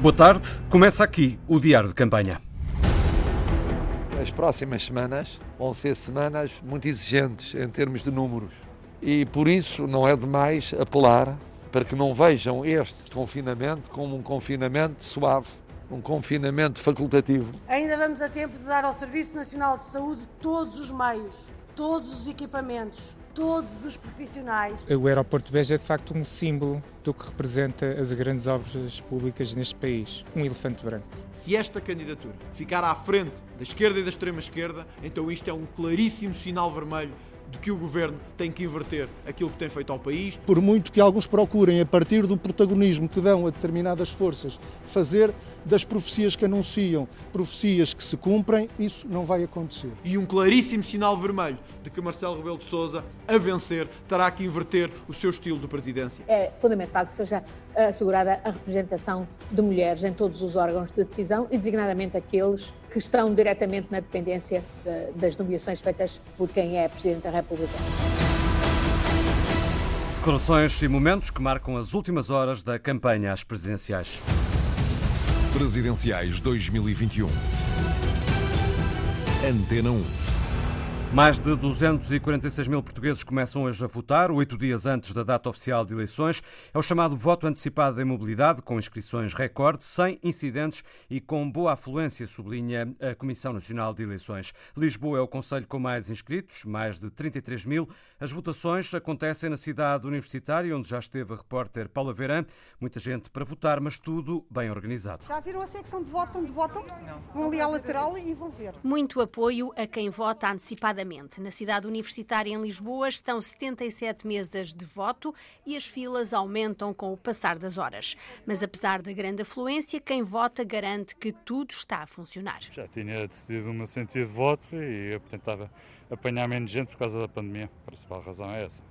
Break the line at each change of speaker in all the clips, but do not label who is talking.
Boa tarde, começa aqui o Diário de Campanha.
As próximas semanas vão ser semanas muito exigentes em termos de números e por isso não é demais apelar para que não vejam este confinamento como um confinamento suave, um confinamento facultativo.
Ainda vamos a tempo de dar ao Serviço Nacional de Saúde todos os meios, todos os equipamentos, todos os profissionais.
O aeroporto de Beja é de facto um símbolo do que representa as grandes obras públicas neste país, um elefante branco.
Se esta candidatura ficar à frente da esquerda e da extrema esquerda, então isto é um claríssimo sinal vermelho de que o governo tem que inverter aquilo que tem feito ao país.
Por muito que alguns procurem, a partir do protagonismo que dão a determinadas forças, fazer das profecias que anunciam profecias que se cumprem, isso não vai acontecer.
E um claríssimo sinal vermelho de que Marcelo Rebelo de Sousa, a vencer, terá que inverter o seu estilo de presidência.
É fundamental que seja assegurada a representação de mulheres em todos os órgãos de decisão e designadamente aqueles que estão diretamente na dependência de, das nomeações feitas por quem é Presidente da República.
Declarações e momentos que marcam as últimas horas da campanha às presidenciais.
Presidenciais 2021. Antena 1.
Mais de 246 mil portugueses começam hoje a votar, oito dias antes da data oficial de eleições. É o chamado voto antecipado em mobilidade, com inscrições recorde, sem incidentes e com boa afluência, sublinha a Comissão Nacional de Eleições. Lisboa é o conselho com mais inscritos, mais de 33 mil. As votações acontecem na cidade universitária, onde já esteve a repórter Paula Verã. Muita gente para votar, mas tudo bem organizado.
Já viram a secção de voto onde votam? Não. Vão ali à lateral e vão ver.
Muito apoio a quem vota antecipadamente na cidade universitária em Lisboa estão 77 mesas de voto e as filas aumentam com o passar das horas. Mas apesar da grande afluência, quem vota garante que tudo está a funcionar.
Já tinha decidido o meu sentido de voto e eu tentava apanhar menos gente por causa da pandemia. A principal razão é essa.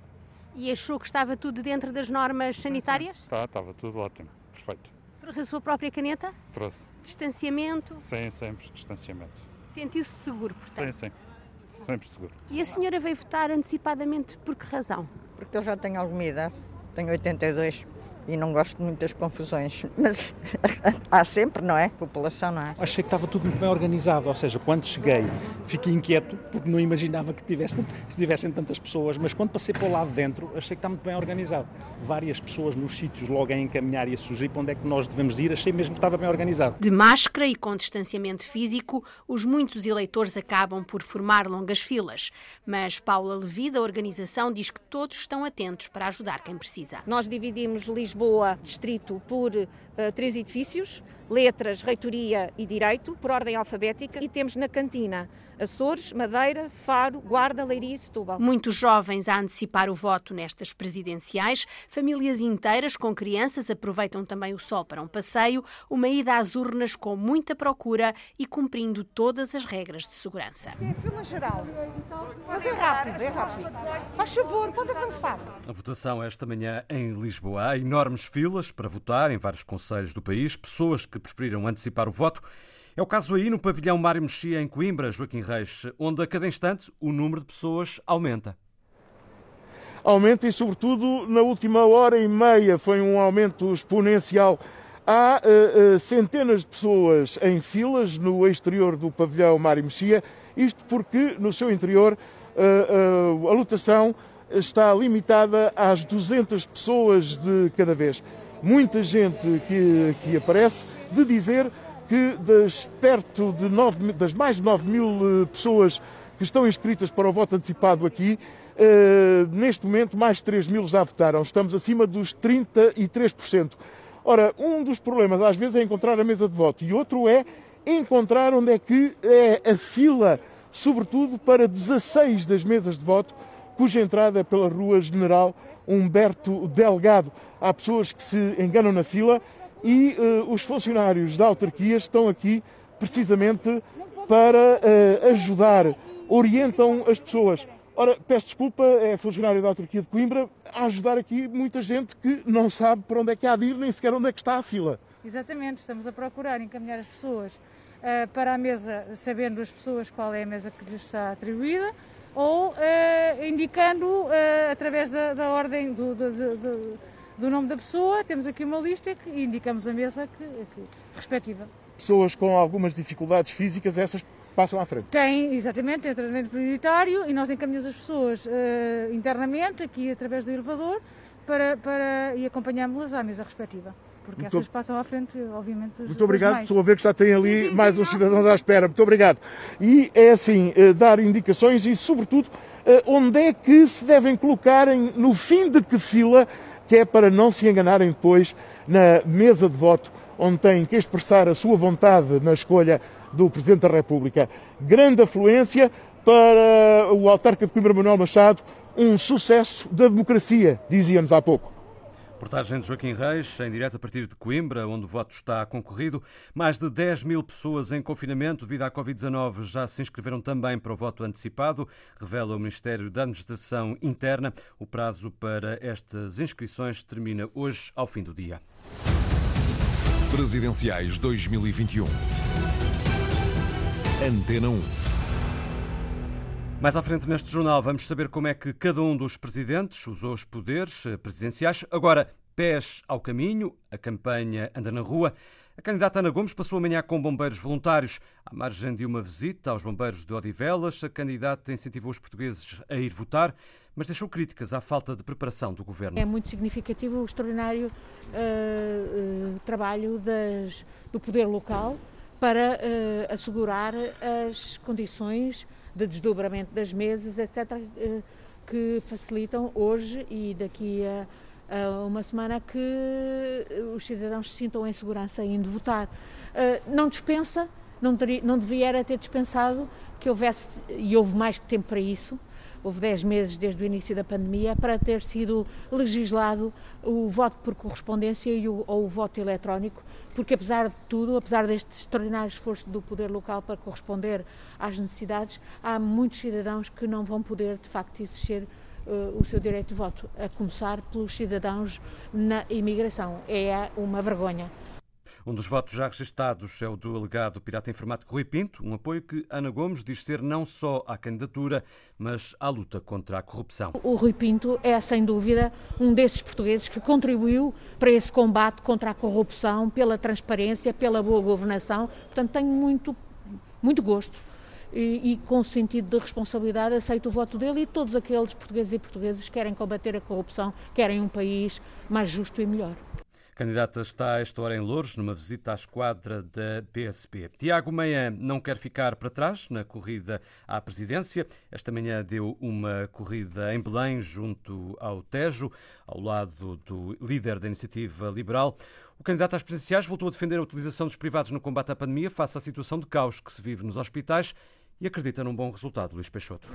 E achou que estava tudo dentro das normas sanitárias?
Tá, estava tudo ótimo, perfeito.
Trouxe a sua própria caneta?
Trouxe.
Distanciamento?
Sim, sempre distanciamento.
Sentiu-se seguro, portanto?
Sim, sim sempre seguro.
E a senhora veio votar antecipadamente por que razão?
Porque eu já tenho alguma idade, tenho 82 e não gosto muito das confusões, mas há sempre, não é? População, não é?
Achei que estava tudo muito bem organizado, ou seja, quando cheguei fiquei inquieto porque não imaginava que, tivesse, que tivessem tantas pessoas, mas quando passei para o lado de dentro achei que está muito bem organizado. Várias pessoas nos sítios logo a encaminhar e a sugerir para onde é que nós devemos ir, achei mesmo que estava bem organizado.
De máscara e com distanciamento físico, os muitos eleitores acabam por formar longas filas, mas Paula Levi, da organização, diz que todos estão atentos para ajudar quem precisa.
Nós dividimos Lisboa Lisboa distrito por uh, três edifícios, letras, reitoria e direito, por ordem alfabética, e temos na cantina Açores, Madeira, Faro, Guarda, Leiria e Setúbal.
Muitos jovens a antecipar o voto nestas presidenciais, famílias inteiras com crianças aproveitam também o sol para um passeio, uma ida às urnas com muita procura e cumprindo todas as regras de segurança.
É fila geral, mas é rápido, é rápido. Faz favor, pode avançar.
A votação esta manhã em Lisboa. Enormes filas para votar em vários conselhos do país, pessoas que preferiram antecipar o voto é o caso aí no pavilhão Mário Mexia, em Coimbra, Joaquim Reis, onde a cada instante o número de pessoas aumenta.
Aumenta e, sobretudo, na última hora e meia foi um aumento exponencial. Há uh, uh, centenas de pessoas em filas no exterior do pavilhão Mário Mexia, isto porque no seu interior uh, a lotação está limitada às 200 pessoas de cada vez. Muita gente que, que aparece de dizer que das perto de 9, das mais de 9 mil eh, pessoas que estão inscritas para o voto antecipado aqui, eh, neste momento mais de 3 mil já votaram. Estamos acima dos 33%. Ora, um dos problemas às vezes é encontrar a mesa de voto e outro é encontrar onde é que é a fila, sobretudo para 16 das mesas de voto, cuja entrada é pela Rua General Humberto Delgado. Há pessoas que se enganam na fila e uh, os funcionários da autarquia estão aqui precisamente para uh, ajudar, orientam as pessoas. Ora, peço desculpa, é funcionário da autarquia de Coimbra, a ajudar aqui muita gente que não sabe para onde é que há de ir, nem sequer onde é que está a fila.
Exatamente, estamos a procurar encaminhar as pessoas uh, para a mesa, sabendo as pessoas qual é a mesa que lhes está atribuída, ou indicando através da, da ordem do, do, do do nome da pessoa, temos aqui uma lista e indicamos a mesa que, que, respectiva.
Pessoas com algumas dificuldades físicas, essas passam à frente.
Tem, exatamente, tem tratamento prioritário e nós encaminhamos as pessoas uh, internamente, aqui através do elevador, para, para, e acompanhámos-las à mesa respectiva. Porque Muito essas passam à frente, obviamente.
Muito obrigado. Estou a ver que já tem ali sim, sim, mais sim, uns cidadãos à espera. Muito obrigado. E é assim, uh, dar indicações e, sobretudo, uh, onde é que se devem colocar em, no fim de que fila, que é para não se enganarem depois na mesa de voto, onde têm que expressar a sua vontade na escolha do Presidente da República. Grande afluência para o autarca de Coimbra Manuel Machado, um sucesso da democracia, dizíamos há pouco.
Portagem de Joaquim Reis, em direto a partir de Coimbra, onde o voto está concorrido. Mais de 10 mil pessoas em confinamento devido à Covid-19 já se inscreveram também para o voto antecipado, revela o Ministério da Administração Interna. O prazo para estas inscrições termina hoje, ao fim do dia.
Presidenciais 2021. Antena 1.
Mais à frente neste jornal vamos saber como é que cada um dos presidentes usou os poderes eh, presidenciais. Agora, pés ao caminho, a campanha anda na rua. A candidata Ana Gomes passou amanhã com bombeiros voluntários. À margem de uma visita aos bombeiros de Odivelas, a candidata incentivou os portugueses a ir votar, mas deixou críticas à falta de preparação do governo.
É muito significativo o extraordinário uh, uh, trabalho das, do poder local para uh, assegurar as condições de desdobramento das mesas, etc., eh, que facilitam hoje e daqui a, uma semana que os cidadãos se sintam em segurança indo votar. Uh, não dispensa, não, teria, não devia ter dispensado que houvesse, e houve mais tempo para isso, houve 10 meses desde o início da pandemia, para ter sido legislado o voto por correspondência e o, ou o voto eletrónico, porque apesar de tudo, apesar deste extraordinário esforço do poder local para corresponder às necessidades, há muitos cidadãos que não vão poder de facto exercer uh, o seu direito de voto, a começar pelos cidadãos na imigração. É uma vergonha.
Um dos votos já registados é o do alegado pirata informático Rui Pinto, um apoio que Ana Gomes diz ser não só à candidatura, mas à luta contra a corrupção.
O Rui Pinto é, sem dúvida, um desses portugueses que contribuiu para esse combate contra a corrupção, pela transparência, pela boa governação. Portanto, tenho muito, muito gosto e, e, com sentido de responsabilidade aceito o voto dele e todos aqueles portugueses e portuguesas que querem combater a corrupção, querem um país mais justo e melhor
candidata está a esta hora em Louros, numa visita à esquadra da PSP. Tiago Meia não quer ficar para trás na corrida à presidência. Esta manhã deu uma corrida em Belém, junto ao Tejo, ao lado do líder da iniciativa liberal. O candidato às presidenciais voltou a defender a utilização dos privados no combate à pandemia face à situação de caos que se vive nos hospitais e acredita num bom resultado, Luís Peixoto.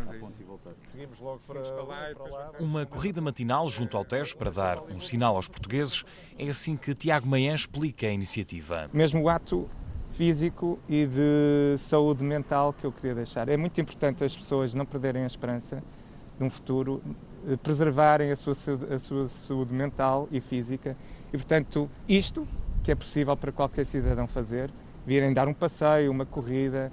Uma corrida matinal junto ao Tejo para dar um sinal aos portugueses é assim que Tiago Manhã explica a iniciativa.
Mesmo o ato físico e de saúde mental que eu queria deixar. É muito importante as pessoas não perderem a esperança de um futuro, eh, preservarem a sua, a sua saúde mental e física e, portanto, isto que é possível para qualquer cidadão fazer, virem dar um passeio, uma corrida,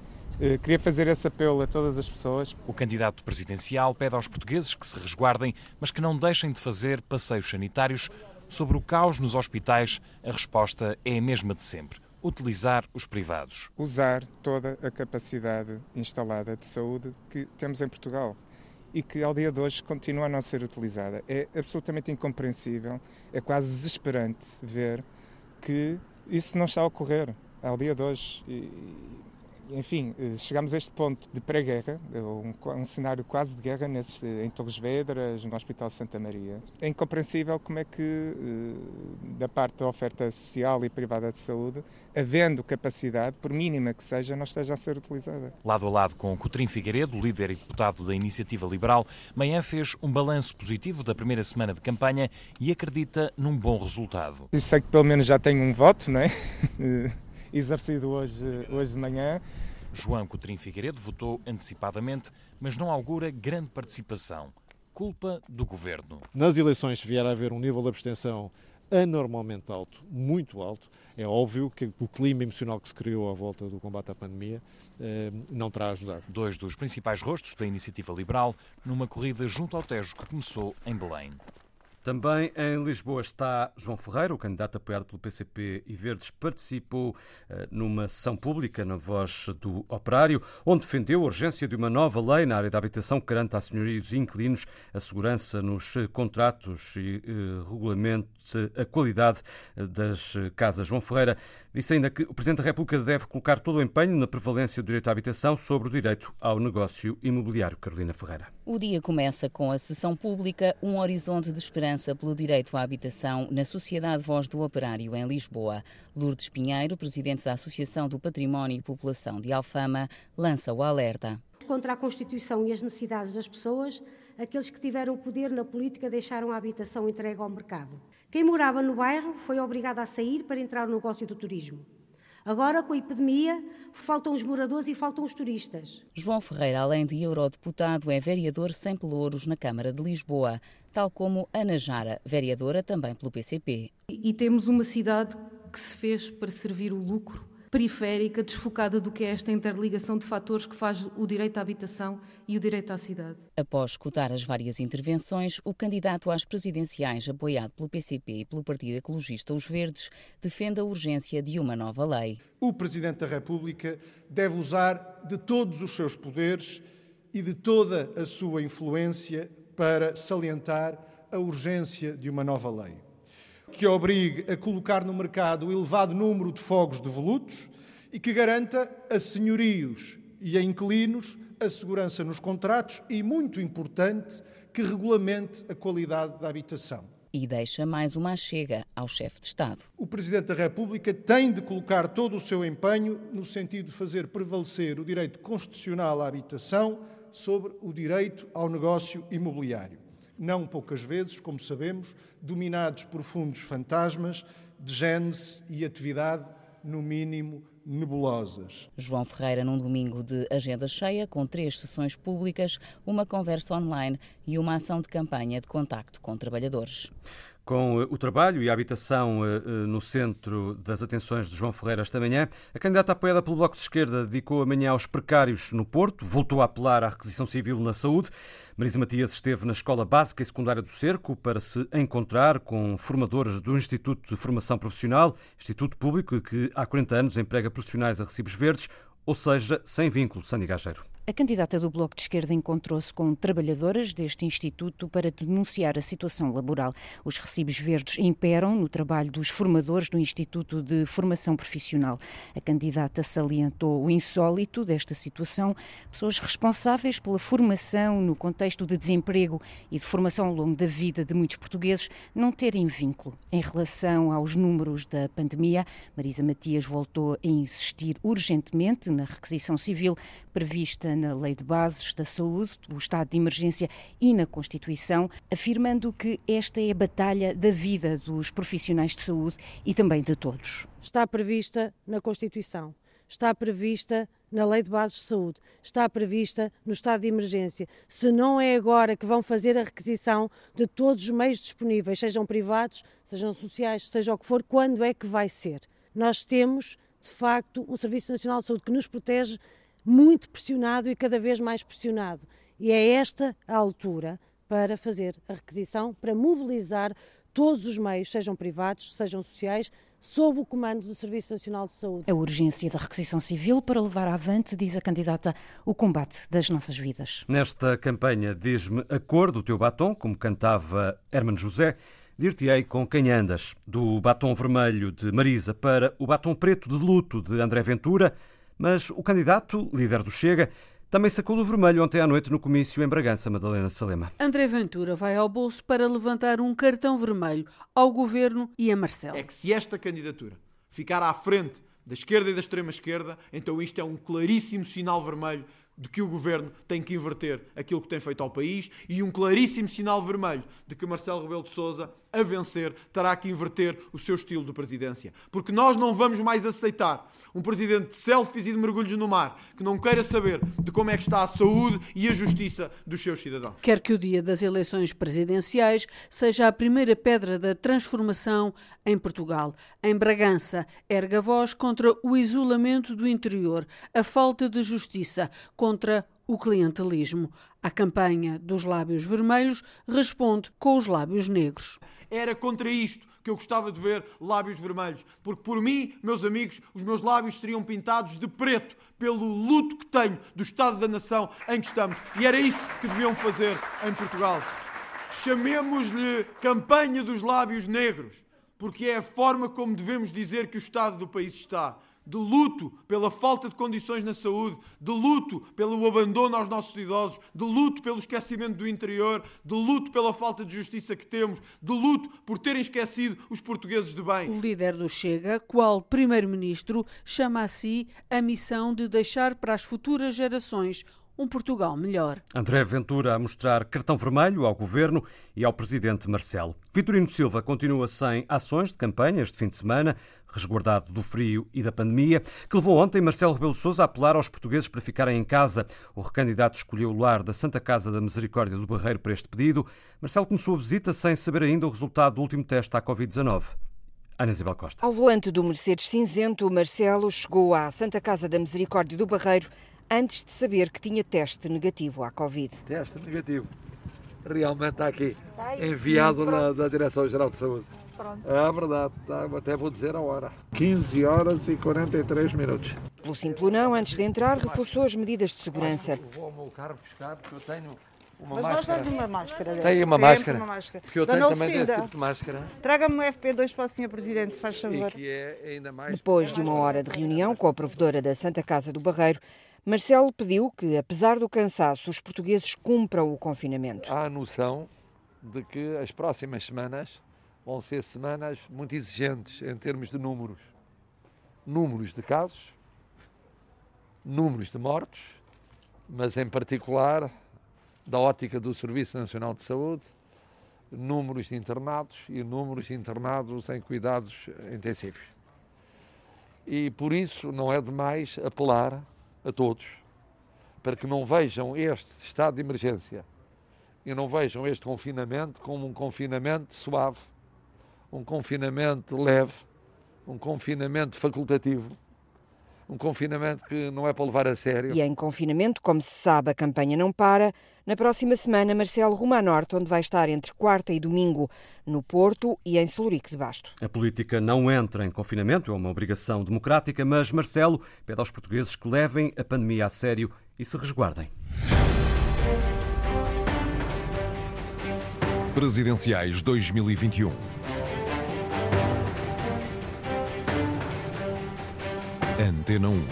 queria fazer esse apelo a todas as pessoas.
O candidato presidencial pede aos portugueses que se resguardem, mas que não deixem de fazer passeios sanitários. Sobre o caos nos hospitais, a resposta é a mesma de sempre utilizar os privados.
Usar toda a capacidade instalada de saúde que temos em Portugal e que ao dia de hoje continua a não ser utilizada. É absolutamente incompreensível, é quase desesperante ver que isso não está a ocorrer ao dia de hoje. E enfim, eh, chegamos a este ponto de pré-guerra, eh, um, um, cenário quase de guerra nesses, eh, em Torres Vedras, no Hospital Santa Maria. É incompreensível como é que, da parte da oferta social e privada de saúde, havendo capacidade, por mínima que seja, não esteja a ser utilizada.
Lado a lado com Coutrinho Figueiredo, líder e deputado da Iniciativa Liberal, Manhã fez um balanço positivo da primeira semana de campanha e acredita num bom resultado.
Eu sei que pelo menos já tenho um voto, não é? exercido hoje, hoje de manhã.
João Coutrinho Figueiredo votou antecipadamente, mas não augura grande participação. Culpa do governo.
Nas eleições, se vier a haver um nível de abstenção anormalmente alto, muito alto, é óbvio que o clima emocional que se criou à volta do combate à pandemia eh, não terá ajudado.
Dois dos principais rostos da iniciativa liberal numa corrida junto ao Tejo que começou em Belém.
Também em Lisboa está João Ferreira, o candidato apoiado pelo PCP e Verdes, participou uh, numa sessão pública na voz do operário, onde defendeu a urgência de uma nova lei na área da habitação que garanta a senhorios e inquilinos a segurança nos contratos e uh, a qualidade das casas. João Ferreira disse ainda que o Presidente da República deve colocar todo o empenho na prevalência do direito à habitação sobre o direito ao negócio imobiliário. Carolina Ferreira.
O dia começa com a sessão pública Um Horizonte de Esperança pelo Direito à Habitação na Sociedade Voz do Operário, em Lisboa. Lourdes Pinheiro, presidente da Associação do Património e População de Alfama, lança o alerta.
Contra a Constituição e as necessidades das pessoas, aqueles que tiveram o poder na política deixaram a habitação entregue ao mercado. Quem morava no bairro foi obrigado a sair para entrar no negócio do turismo. Agora, com a epidemia, faltam os moradores e faltam os turistas.
João Ferreira, além de eurodeputado, é vereador sem pelouros na Câmara de Lisboa, tal como Ana Jara, vereadora também pelo PCP.
E temos uma cidade que se fez para servir o lucro periférica, desfocada do que é esta interligação de fatores que faz o direito à habitação e o direito à cidade.
Após escutar as várias intervenções, o candidato às presidenciais, apoiado pelo PCP e pelo Partido Ecologista Os Verdes, defende a urgência de uma nova lei.
O Presidente da República deve usar de todos os seus poderes e de toda a sua influência para salientar a urgência de uma nova lei que obrigue a colocar no mercado o elevado número de fogos devolutos e que garanta a senhorios e a inquilinos a segurança nos contratos e, muito importante, que regulamente a qualidade da habitação.
E deixa mais uma chega ao chefe de Estado.
O Presidente da República tem de colocar todo o seu empenho no sentido de fazer prevalecer o direito constitucional à habitação sobre o direito ao negócio imobiliário não poucas vezes, como sabemos, dominados por fundos fantasmas de gênese e atividade, no mínimo, nebulosas.
João Ferreira, num domingo de agenda cheia, com três sessões públicas, uma conversa online e uma ação de campanha de contacto com trabalhadores.
Com eh, o trabalho e a habitação eh, eh, no centro das atenções de João Ferreira esta manhã, a candidata apoiada pelo Bloco de Esquerda dedicou amanhã aos precários no Porto, voltou a apelar à requisição civil na saúde. Marisa Matias esteve na Escola Básica e Secundária do Cerco para se encontrar com formadores do Instituto de Formação Profissional, Instituto Público que há 40 anos emprega profissionais a recibos verdes, ou seja, sem vínculo, Gageiro.
A candidata do Bloco de Esquerda encontrou-se com trabalhadoras deste instituto para denunciar a situação laboral. Os recibos verdes imperam no trabalho dos formadores do Instituto de Formação Profissional. A candidata salientou o insólito desta situação, pessoas responsáveis pela formação no contexto de desemprego e de formação ao longo da vida de muitos portugueses não terem vínculo. Em relação aos números da pandemia, Marisa Matias voltou a insistir urgentemente na requisição civil prevista na Lei de Bases da Saúde, o estado de emergência e na Constituição, afirmando que esta é a batalha da vida dos profissionais de saúde e também de todos.
Está prevista na Constituição, está prevista na Lei de Bases de Saúde, está prevista no estado de emergência. Se não é agora que vão fazer a requisição de todos os meios disponíveis, sejam privados, sejam sociais, seja o que for, quando é que vai ser? Nós temos, de facto, o Serviço Nacional de Saúde que nos protege muito pressionado e cada vez mais pressionado. E é esta a altura para fazer a requisição, para mobilizar todos os meios, sejam privados, sejam sociais, sob o comando do Serviço Nacional de Saúde.
A urgência da requisição civil para levar avante, diz a candidata, o combate das nossas vidas.
Nesta campanha, diz-me a cor do teu batom, como cantava Hermano José, dir-te-ei com quem andas. Do batom vermelho de Marisa para o batom preto de luto de André Ventura, mas o candidato, líder do Chega, também sacou do vermelho ontem à noite no comício em Bragança, Madalena Salema.
André Ventura vai ao bolso para levantar um cartão vermelho ao governo e a Marcelo.
É que se esta candidatura ficar à frente da esquerda e da extrema-esquerda, então isto é um claríssimo sinal vermelho de que o governo tem que inverter aquilo que tem feito ao país e um claríssimo sinal vermelho de que Marcelo Rebelo de Sousa, a vencer, terá que inverter o seu estilo de presidência. Porque nós não vamos mais aceitar um presidente de selfies e de mergulhos no mar que não queira saber de como é que está a saúde e a justiça dos seus cidadãos.
Quer que o dia das eleições presidenciais seja a primeira pedra da transformação em Portugal. Em Bragança, erga voz contra o isolamento do interior, a falta de justiça, contra o clientelismo. A campanha dos lábios vermelhos responde com os lábios negros.
Era contra isto que eu gostava de ver lábios vermelhos. Porque por mim, meus amigos, os meus lábios seriam pintados de preto pelo luto que tenho do Estado da Nação em que estamos. E era isso que deviam fazer em Portugal. Chamemos-lhe campanha dos lábios negros, porque é a forma como devemos dizer que o estado do país está de luto pela falta de condições na saúde, de luto pelo abandono aos nossos idosos, de luto pelo esquecimento do interior, de luto pela falta de justiça que temos, de luto por terem esquecido os portugueses de bem.
O líder do Chega, qual primeiro-ministro, chama a si a missão de deixar para as futuras gerações um Portugal melhor.
André Ventura a mostrar cartão vermelho ao governo e ao presidente Marcelo. Vitorino Silva continua sem ações de campanha este fim de semana, resguardado do frio e da pandemia, que levou ontem Marcelo Rebelo Sousa a apelar aos portugueses para ficarem em casa. O recandidato escolheu o lar da Santa Casa da Misericórdia do Barreiro para este pedido. Marcelo começou a visita sem saber ainda o resultado do último teste à Covid-19. Ana Isabel Costa.
Ao volante do Mercedes cinzento, Marcelo chegou à Santa Casa da Misericórdia do Barreiro antes de saber que tinha teste negativo à Covid.
Teste negativo. Realmente está aqui, enviado na, da Direção-Geral de Saúde. Pronto. É verdade, tá, até vou dizer a hora. 15 horas e 43 minutos.
Pelo Simplonão, antes de entrar, reforçou as medidas de segurança.
Vou ao meu carro buscar, porque eu tenho uma
Mas
máscara.
nós uma máscara.
Tem uma
Temos
máscara?
uma máscara.
Porque eu
Dona
tenho também
Lucinda,
desse tipo de máscara.
Traga-me um FP2 para o Sr. Presidente, se faz favor.
E que é ainda mais...
Depois de uma hora de reunião com a provedora da Santa Casa do Barreiro, Marcelo pediu que, apesar do cansaço, os portugueses cumpram o confinamento.
Há a noção de que as próximas semanas vão ser semanas muito exigentes em termos de números. Números de casos, números de mortos, mas em particular da ótica do Serviço Nacional de Saúde, números de internados e números de internados em cuidados intensivos. E por isso não é demais apelar a todos para que não vejam este estado de emergência e não vejam este confinamento como um confinamento suave, um confinamento leve, um confinamento facultativo, um confinamento que não é para levar a sério.
E em confinamento, como se sabe, a campanha não para. Na próxima semana, Marcelo rumo a norte, onde vai estar entre quarta e domingo, no Porto e em Solurique de Basto.
A política não entra em confinamento, é uma obrigação democrática, mas Marcelo pede aos portugueses que levem a pandemia a sério e se resguardem.
Presidenciais 2021. Antena 1.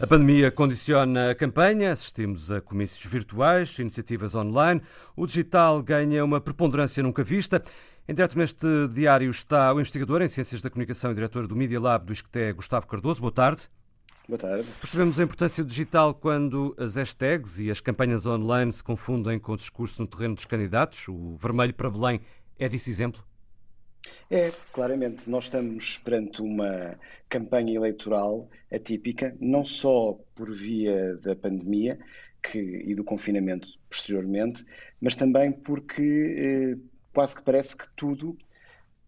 A pandemia condiciona a campanha, assistimos a comícios virtuais, iniciativas online. O digital ganha uma preponderância nunca vista. Em direto neste diário está o investigador em Ciências da Comunicação e diretor do Media Lab do ISCTE, Gustavo Cardoso. Boa tarde.
Boa tarde.
Percebemos a importância do digital quando as hashtags e as campanhas online se confundem com o discurso no terreno dos candidatos. O vermelho para Belém é desse exemplo?
É, claramente, nós estamos perante uma campanha eleitoral atípica, não só por via da pandemia que, e do confinamento posteriormente, mas também porque eh, quase que parece que tudo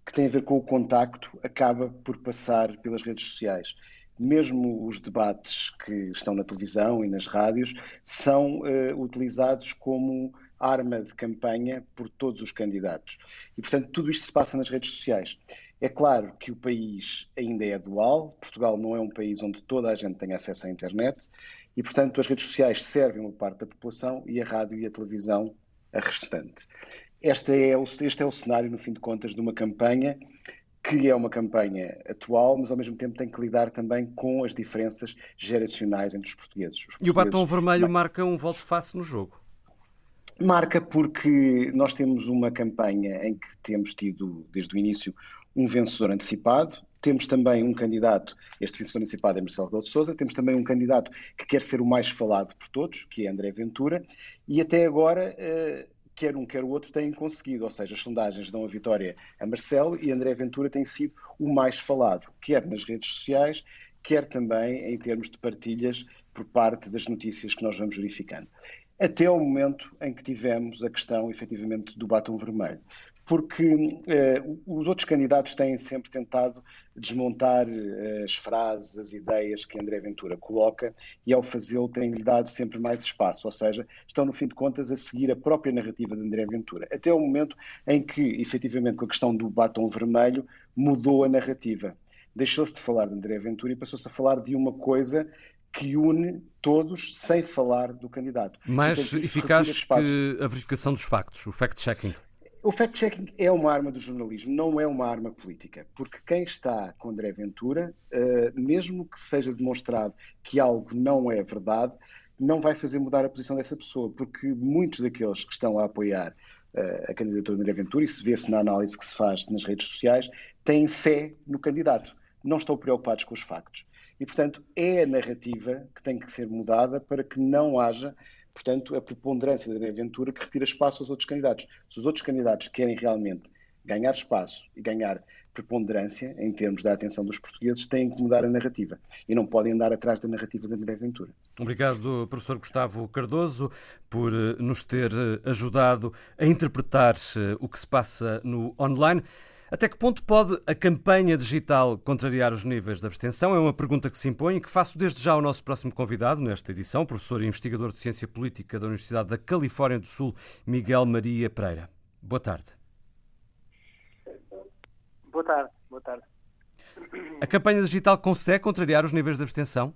que tem a ver com o contacto acaba por passar pelas redes sociais. Mesmo os debates que estão na televisão e nas rádios são eh, utilizados como arma de campanha por todos os candidatos. E, portanto, tudo isto se passa nas redes sociais. É claro que o país ainda é dual, Portugal não é um país onde toda a gente tem acesso à internet e, portanto, as redes sociais servem uma parte da população e a rádio e a televisão a restante. Este é, o, este é o cenário, no fim de contas, de uma campanha que é uma campanha atual, mas ao mesmo tempo tem que lidar também com as diferenças geracionais entre os portugueses. Os portugueses
e o batom vermelho marca um volte-face no jogo?
Marca porque nós temos uma campanha em que temos tido, desde o início, um vencedor antecipado. Temos também um candidato, este vencedor antecipado é Marcelo Rebelo de Sousa, temos também um candidato que quer ser o mais falado por todos, que é André Ventura, e até agora, quer um, quer o outro têm conseguido, ou seja, as sondagens dão a vitória a Marcelo e André Ventura tem sido o mais falado, quer nas redes sociais, quer também em termos de partilhas por parte das notícias que nós vamos verificando até ao momento em que tivemos a questão, efetivamente, do batom vermelho. porque eh, os outros candidatos têm sempre tentado desmontar eh, as frases, as ideias que André Ventura coloca e, ao fazê-lo, têm-lhe dado sempre mais espaço, ou seja, estão, no fim de contas, a seguir a própria narrativa de André Ventura, até o momento em que, efetivamente, com a questão do batom vermelho, mudou a narrativa. Deixou-se de falar de André Ventura e passou-se a falar de uma coisa que une todos sem falar do candidato.
Mais Portanto, eficaz que a verificação dos factos, o fact-checking.
O fact-checking é uma arma do jornalismo, não é uma arma política, porque quem está com André Ventura, uh, mesmo que seja demonstrado que algo não é verdade, não vai fazer mudar a posição dessa pessoa, porque muitos daqueles que estão a apoiar uh, a candidatura de André Ventura, e se vê-se na análise que se faz nas redes sociais, têm fé no candidato, não estão preocupados com os factos. E, portanto, é a narrativa que tem que ser mudada para que não haja portanto, a preponderância da aventura que retira espaço aos outros candidatos. Se os outros candidatos querem realmente ganhar espaço e ganhar preponderância em termos da atenção dos portugueses, têm que mudar a narrativa e não podem andar atrás da narrativa da André Ventura.
Obrigado, professor Gustavo Cardoso, por eh, nos ter eh, ajudado a interpretar eh, o que se passa no online. Até que ponto pode a campanha digital contrariar os níveis de abstenção? É uma pergunta que se impõe e que faço desde já ao nosso próximo convidado nesta edição, professor e investigador de Ciência Política da Universidade da Califórnia do Sul, Miguel Maria Pereira. Boa tarde.
Boa tarde, boa tarde.
A campanha digital consegue contrariar os níveis de abstenção?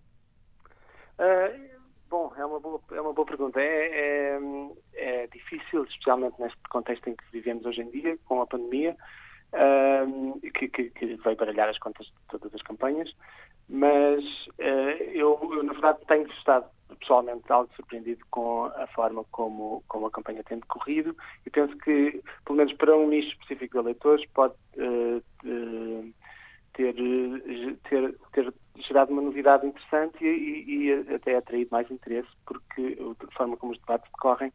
Uh, bom, é uma boa, é uma boa pergunta. É, é, é difícil, especialmente neste contexto em que vivemos hoje em dia, com a pandemia que, que, que, veio baralhar as contas de todas as campanhas, mas uh, eu, eu, na verdade, tenho estado pessoalmente algo surpreendido com a forma como, como a campanha tem decorrido. E penso que, pelo menos para um nicho específico de eleitores, pode uh, ter, ter, ter gerado uma novidade interessante e, e, até atraído mais interesse, porque a forma como os debates decorrem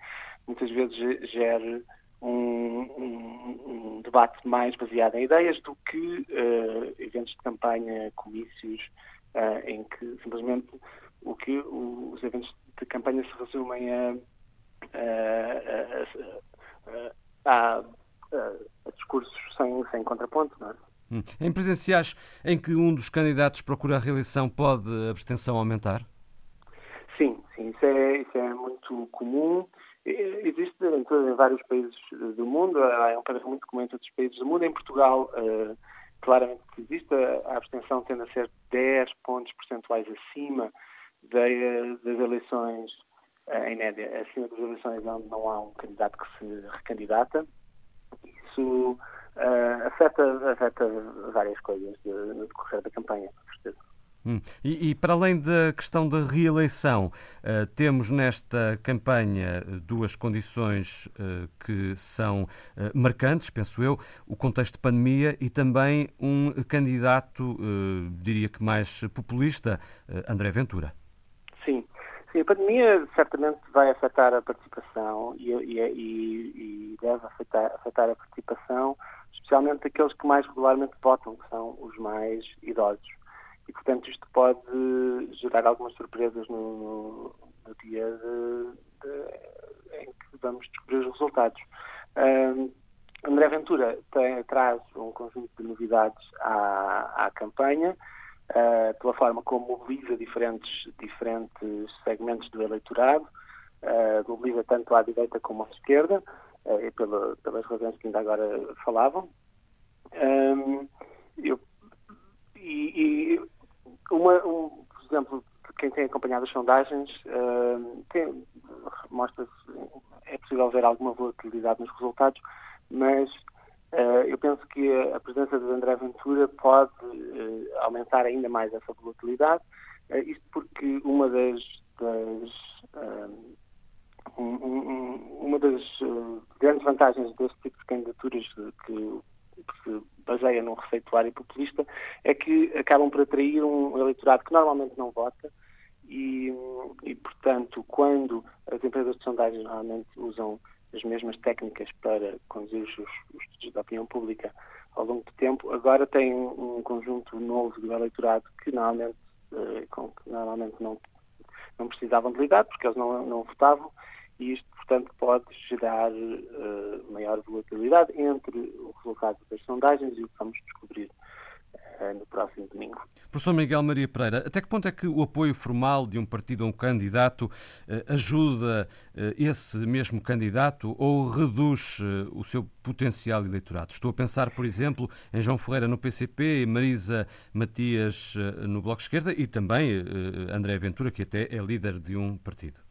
muitas vezes gera um, um, um, debate mais baseado em ideias do que uh, eventos de campanha, comícios, uh, em que simplesmente o que o, os eventos de campanha se resumem a, a, a, a discursos sem, sem contraponto, não é?
Hum. Em presenciais em que um dos candidatos procura a reeleição, pode a abstenção aumentar?
Sim, sim, isso é, isso é muito comum. Existe em, em, vários países do mundo, é um padrão muito comum todos os países do mundo. Em Portugal, uh, claramente existe, a abstenção tende a ser 10 pontos percentuais acima das eleições, uh, em média, acima das eleições onde não há um candidato que se recandidata. Isso uh, afeta, afeta várias coisas no decorrer da campanha, com certeza.
Hum. E, e, para além da questão da reeleição, uh, temos nesta campanha duas condições uh, que são marcantes, penso eu, o contexto de pandemia e também um candidato, diria que mais populista, André Ventura.
Sim. Sim, a pandemia certamente vai afetar a participação e, e, e deve afetar, afetar a participação, especialmente daqueles que mais regularmente votam, que são os mais idosos e, portanto, isto pode gerar algumas surpresas no, no dia de, de, em que vamos descobrir os resultados. Um, André Ventura tem, traz um conjunto de novidades à, à campanha, uh, pela forma como mobiliza diferentes, diferentes segmentos do eleitorado, uh, mobiliza tanto à direita como à esquerda, uh, pela, pelas razões que ainda agora falavam. Um, eu, e, e uma, um, por exemplo, quem tem acompanhado as sondagens uh, tem, mostra é possível ver alguma volatilidade nos resultados, mas uh, eu penso que a, presença de André Ventura pode uh, aumentar ainda mais essa volatilidade, isto porque uma das, das um, uma das grandes vantagens deste tipo de candidaturas que se baseia num receituário populista, é que acabam por atrair um eleitorado que normalmente não vota e, e portanto, quando as empresas de sondagem normalmente usam as mesmas técnicas para conduzir os, os estudos da opinião pública ao longo do tempo, agora tem um, conjunto novo de eleitorado que normalmente, eh, com que normalmente não, não precisavam de lidar, porque eles não, não votavam, e isto portanto, pode gerar uh, maior volatilidade entre o resultado das sondagens e o que vamos descobrir uh, no próximo domingo.
Professor Miguel Maria Pereira, até que ponto é que o apoio formal de um partido a um candidato uh, ajuda esse mesmo candidato ou reduz o seu potencial eleitorado? Estou a pensar, por exemplo, em João Ferreira no PCP Marisa Matias no Bloco Esquerda e também André Ventura, que até é líder de um partido.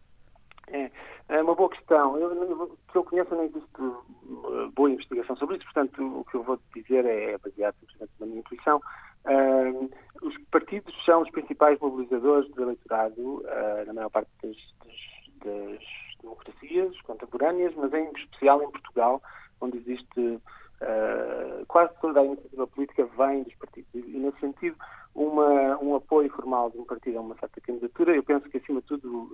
É uma boa questão. Eu, que eu conheço não existe uh, boa investigação sobre isso, portanto o que eu vou dizer é baseado simplesmente na minha intuição. Uh, os partidos são os principais mobilizadores do eleitorado uh, na maior parte das, das, das, democracias contemporâneas, mas em especial em Portugal, onde existe uh, quase toda a iniciativa política vem dos partidos. E nesse sentido, uma, um apoio formal de um partido a uma certa candidatura, eu penso que acima de tudo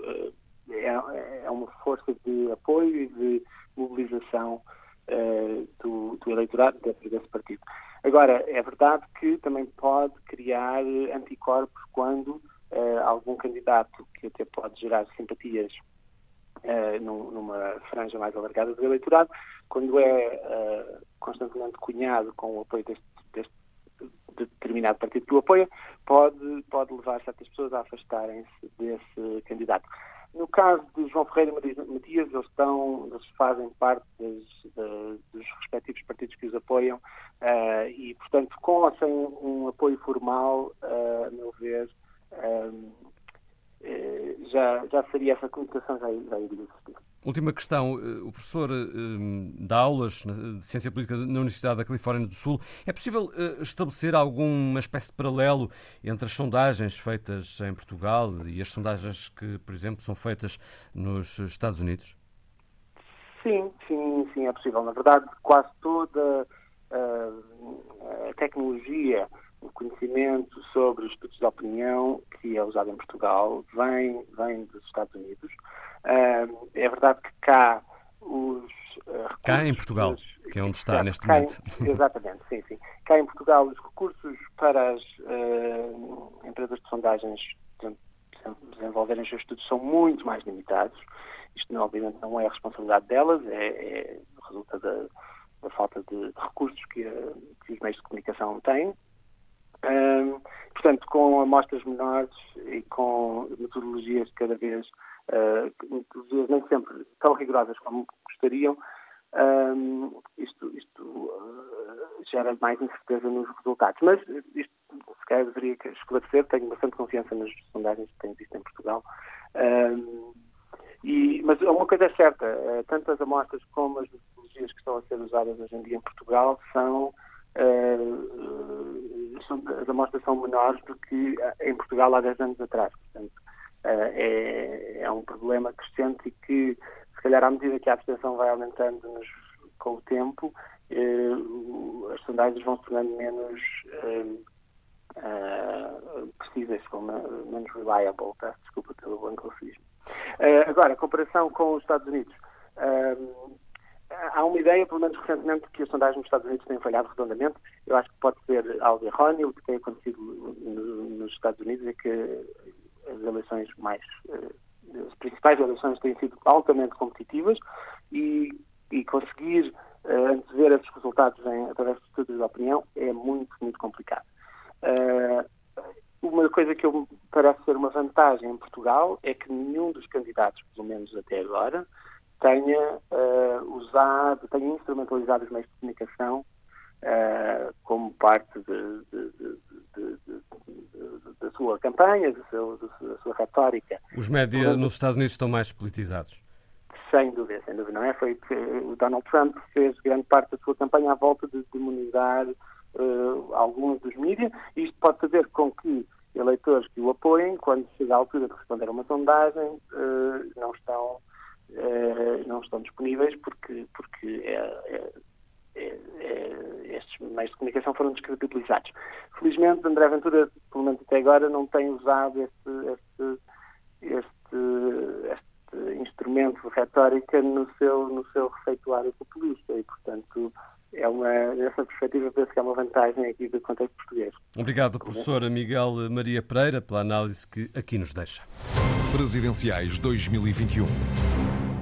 é, é uma força de apoio e de mobilização uh, do, do, eleitorado dentro desse partido. Agora, é verdade que também pode criar anticorpos quando uh, algum candidato que até pode gerar simpatias uh, num, numa franja mais alargada do eleitorado, quando é constantemente cunhado com o apoio deste, deste determinado partido que o apoia, pode, pode levar certas pessoas a afastarem-se desse candidato. No caso de João Ferreira e Matias, eles, estão, eles fazem parte das, dos respectivos partidos que os apoiam uh, e, portanto, com ou sem um apoio formal, uh, a meu ver, uh, já, já seria essa comunicação, já, já iria existir.
Última questão. Eh, o professor eh, dá aulas de Ciência Política na Universidade da Califórnia do Sul. É possível eh, estabelecer alguma espécie de paralelo entre as sondagens feitas em Portugal e as sondagens que, por exemplo, são feitas nos Estados Unidos?
Sim, sim, sim, é possível. Na verdade, quase toda a tecnologia o conhecimento sobre os estudos de opinião que é usado em Portugal vem, vem dos Estados Unidos. Uh, é verdade que cá os uh,
Cá em Portugal, dos, que é onde está neste momento.
Em, exatamente, sim, sim. Cá em Portugal os recursos para as uh, empresas de sondagens desenvolverem os seus estudos são muito mais limitados. Isto, não, obviamente, não é a responsabilidade delas, é, é resulta da, da falta de recursos que, que os meios de comunicação têm um, portanto, com amostras menores e com metodologias cada vez, uh, nem sempre tão rigorosas como gostariam, um, isto, isto uh, gera mais incerteza nos resultados. Mas isto, se calhar, deveria esclarecer. Tenho bastante confiança nas sondagens que tenho visto em Portugal. Um, e, mas uma coisa é certa: uh, tanto as amostras como as metodologias que estão a ser usadas hoje em dia em Portugal são uh, são, as amostras são menores do que em Portugal há 10 anos atrás. Portanto, uh, é, é, um problema crescente e que, se calhar, à medida que a abstenção vai aumentando nos, com o tempo, uh, as sondagens vão se tornando menos precisas, menos reliable. Tá? Desculpa pelo anglicismo. agora, a comparação com os Estados Unidos há uma ideia, pelo menos recentemente, que as sondagens nos Estados Unidos têm falhado redondamente. Eu acho que pode ser algo erróneo. O que tem acontecido nos Estados Unidos é que as eleições mais. Eh, as principais eleições têm sido altamente competitivas e, e conseguir uh, antever esses resultados em, através de estudos de opinião é muito, muito complicado. Uh, uma coisa que eu, parece ser uma vantagem em Portugal é que nenhum dos candidatos, pelo menos até agora, tenha uh, usado, tenha instrumentalizado os meios de comunicação uh, como parte da sua campanha, da sua, retórica.
Os médias nos Estados Unidos estão mais politizados?
Sem dúvida, sem dúvida, não é? Foi que o Donald Trump fez grande parte da sua campanha à volta de demonizar uh, alguns dos mídias, e isto pode fazer com que eleitores que o apoiem, quando chega a altura de responder a uma sondagem, não estão uh, não estão disponíveis porque, porque é, é, é, é, estes meios de comunicação foram descredibilizados. Felizmente, André Ventura, pelo menos até agora, não tem usado este, este, este, este instrumento de retórica no seu, no seu refeituário populista e, portanto, é uma, nessa perspectiva, penso que é uma vantagem aqui do contexto português.
Obrigado, professor Miguel Maria Pereira, pela análise que aqui nos deixa.
Presidenciais 2021.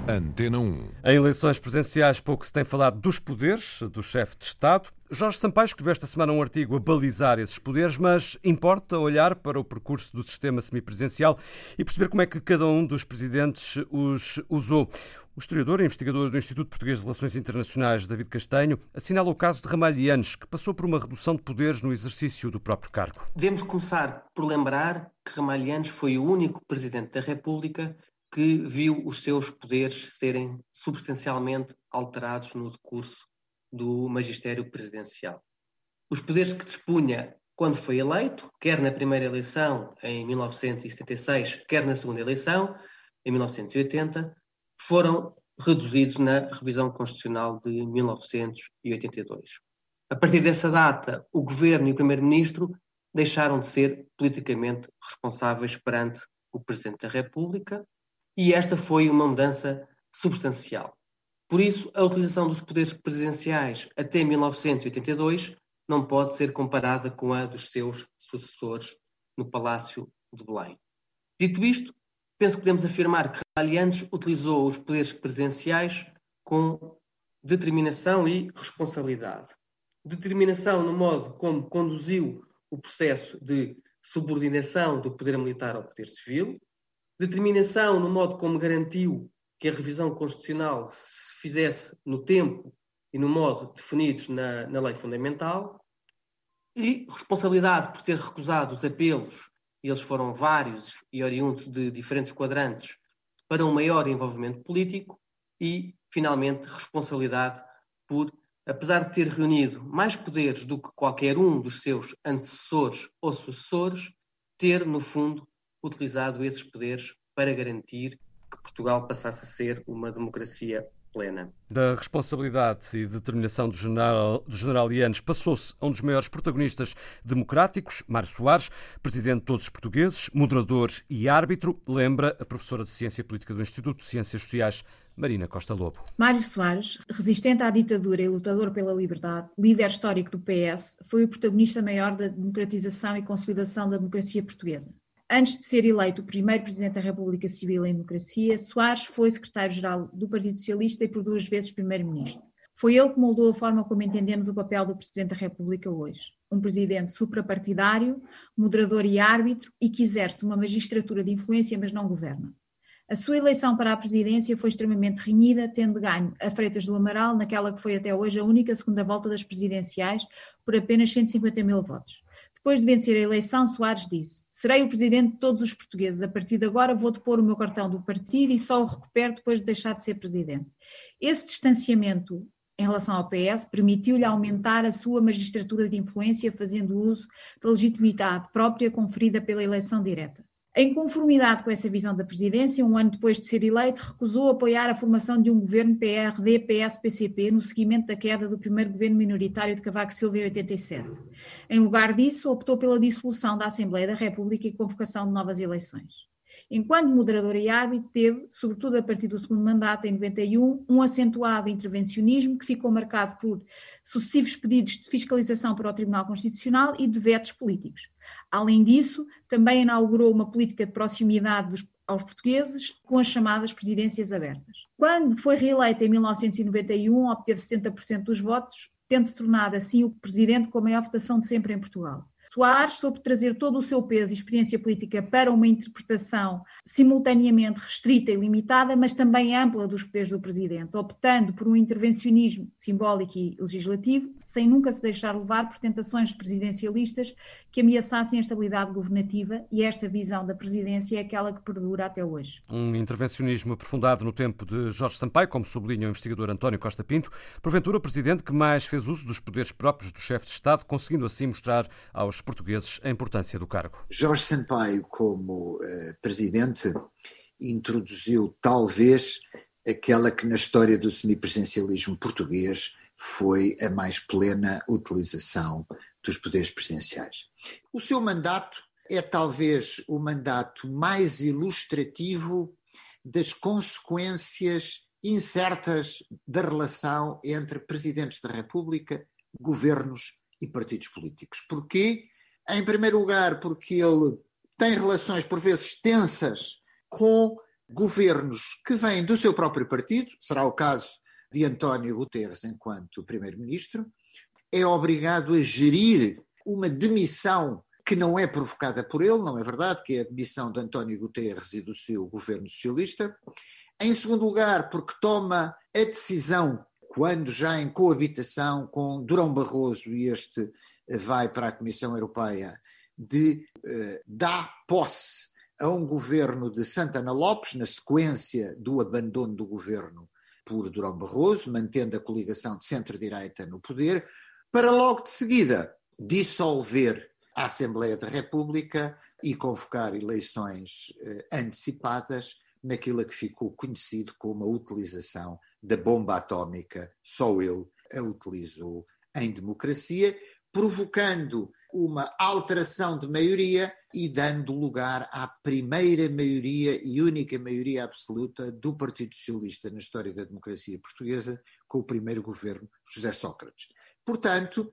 Antena 1.
Em eleições presidenciais pouco se tem falado dos poderes do chefe de Estado. Jorge Sampaio escreveu esta semana um artigo a balizar esses poderes, mas importa olhar para o percurso do sistema semipresidencial e perceber como é que cada um dos presidentes os usou. O historiador e investigador do Instituto Português de Relações Internacionais, David Castanho, assinala o caso de Ramalhianes, que passou por uma redução de poderes no exercício do próprio cargo.
Devemos começar por lembrar que Ramalhianes foi o único presidente da República que viu os seus poderes serem substancialmente alterados no decurso do magistério presidencial. Os poderes que dispunha quando foi eleito, quer na primeira eleição em 1976, quer na segunda eleição em 1980, foram reduzidos na revisão constitucional de 1982. A partir dessa data, o governo e o primeiro-ministro deixaram de ser politicamente responsáveis perante o presidente da República e esta foi uma mudança substancial. Por isso, a utilização dos poderes presidenciais até 1982 não pode ser comparada com a dos seus sucessores no Palácio de Belém. Dito isto, penso que podemos afirmar que Ramalhianes utilizou os poderes presidenciais com determinação e responsabilidade. Determinação no modo como conduziu o processo de subordinação do poder militar ao poder civil, determinação no modo como garantiu que a revisão constitucional se fizesse no tempo e no modo definidos na, na lei fundamental, e responsabilidade por ter recusado os apelos, e eles foram vários e oriundos de diferentes quadrantes, para um maior envolvimento político, e, finalmente, responsabilidade por, apesar de ter reunido mais poderes do que qualquer um dos seus antecessores ou sucessores, ter, no fundo, utilizado esses poderes para garantir que Portugal passasse a ser uma democracia plena.
Da responsabilidade e determinação do general, do general Ianes passou-se a um dos maiores protagonistas democráticos, Mário Soares, presidente de todos os portugueses, moderador e árbitro, lembra a professora de Ciência Política do Instituto de Ciências Sociais, Marina Costa Lobo.
Mário Soares, resistente à ditadura e lutador pela liberdade, líder histórico do PS, foi o protagonista maior da democratização e consolidação da democracia portuguesa. Antes de ser eleito o primeiro Presidente da República Civil em democracia, Soares foi secretário-geral do Partido Socialista e por duas vezes Primeiro-Ministro. Foi ele que moldou a forma como entendemos o papel do Presidente da República hoje. Um presidente suprapartidário, moderador e árbitro e que exerce uma magistratura de influência, mas não governa. A sua eleição para a presidência foi extremamente renhida, tendo ganho a Freitas do Amaral naquela que foi até hoje a única segunda volta das presidenciais, por apenas 150 mil votos. Depois de vencer a eleição, Soares disse: Serei o presidente de todos os portugueses. A partir de agora vou depor o meu cartão do partido e só o recupero depois de deixar de ser presidente. Esse distanciamento em relação ao PS permitiu-lhe aumentar a sua magistratura de influência, fazendo uso da legitimidade própria conferida pela eleição direta. Em conformidade com essa visão da presidência, um ano depois de ser eleito, recusou apoiar a formação de um governo PRD-PS-PCP no seguimento da queda do primeiro governo minoritário de Cavaco Silva em 87. Em lugar disso, optou pela dissolução da Assembleia da República e convocação de novas eleições. Enquanto moderador e árbitro, teve, sobretudo a partir do segundo mandato, em 91, um acentuado intervencionismo que ficou marcado por sucessivos pedidos de fiscalização para o Tribunal Constitucional e de vetos políticos. Além disso, também inaugurou uma política de proximidade dos, aos portugueses com as chamadas presidências abertas. Quando foi reeleito em 1991, obteve 70% dos votos, tendo-se tornado assim o presidente com a maior votação de sempre em Portugal. Soares soube trazer todo o seu peso e experiência política para uma interpretação simultaneamente restrita e limitada, mas também ampla dos poderes do Presidente, optando por um intervencionismo simbólico e legislativo, sem nunca se deixar levar por tentações presidencialistas que ameaçassem a estabilidade governativa, e esta visão da presidência é aquela que perdura até hoje.
Um intervencionismo aprofundado no tempo de Jorge Sampaio, como sublinha o investigador António Costa Pinto, porventura o presidente que mais fez uso dos poderes próprios do chefe de Estado, conseguindo assim mostrar aos portugueses a importância do cargo.
Jorge Sampaio, como uh, presidente, introduziu talvez aquela que na história do semipresidencialismo português foi a mais plena utilização dos poderes presidenciais. O seu mandato é talvez o mandato mais ilustrativo das consequências incertas da relação entre presidentes da República, governos e partidos políticos. Porquê? Em primeiro lugar, porque ele tem relações por vezes tensas com governos que vêm do seu próprio partido, será o caso de António Guterres enquanto primeiro-ministro, é obrigado a gerir uma demissão que não é provocada por ele, não é verdade, que é a demissão de António Guterres e do seu governo socialista. Em segundo lugar, porque toma a decisão, quando já em coabitação com Durão Barroso, e este vai para a Comissão Europeia, de uh, dar posse a um governo de Santana Lopes, na sequência do abandono do governo por Durão Barroso, mantendo a coligação de centro-direita no poder, para logo de seguida dissolver a Assembleia da República e convocar eleições eh, antecipadas naquilo que ficou conhecido como a utilização da bomba atómica. Só ele a utilizou em democracia, provocando uma alteração de maioria e dando lugar à primeira maioria e única maioria absoluta do Partido Socialista na história da democracia portuguesa, com o primeiro governo José Sócrates. Portanto,